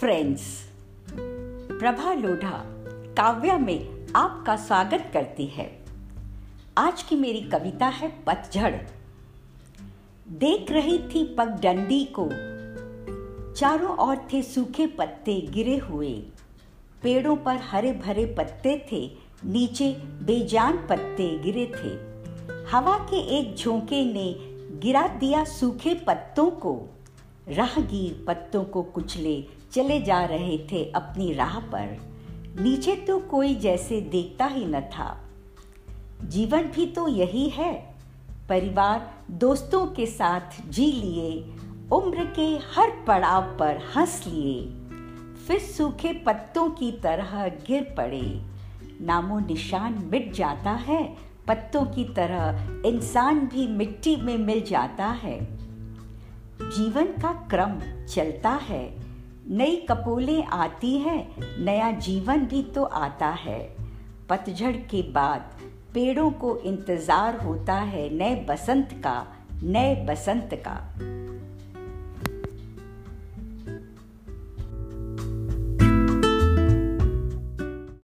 Friends Prabha Lodha Kavya में आपका स्वागत करती है। आज की मेरी कविता है पतझड़ देख रही थी पगडंडी को। चारों ओर थे सूखे पत्ते गिरे हुए। पेड़ों पर हरे भरे पत्ते थे। नीचे बेजान पत्ते गिरे थे। हवा के एक झोंके ने गिरा दिया सूखे पत्तों को। राहगीर पत्तों को कुचले चले जा रहे थे अपनी राह पर। नीचे तो कोई जैसे देखता ही न था। जीवन भी तो यही है। परिवार दोस्तों के साथ जी लिए, उम्र के हर पड़ाव पर हंस लिए। फिर सूखे पत्तों की तरह गिर पड़े। नामो निशान मिट जाता है, पत्तों की तरह इंसान भी मिट्टी में मिल जाता है। जीवन का क्रम चलता है। नई कपोलें आती हैं, नया जीवन भी तो आता है। पतझड़ के बाद पेड़ों को इंतज़ार होता है नए बसंत का, नए बसंत का।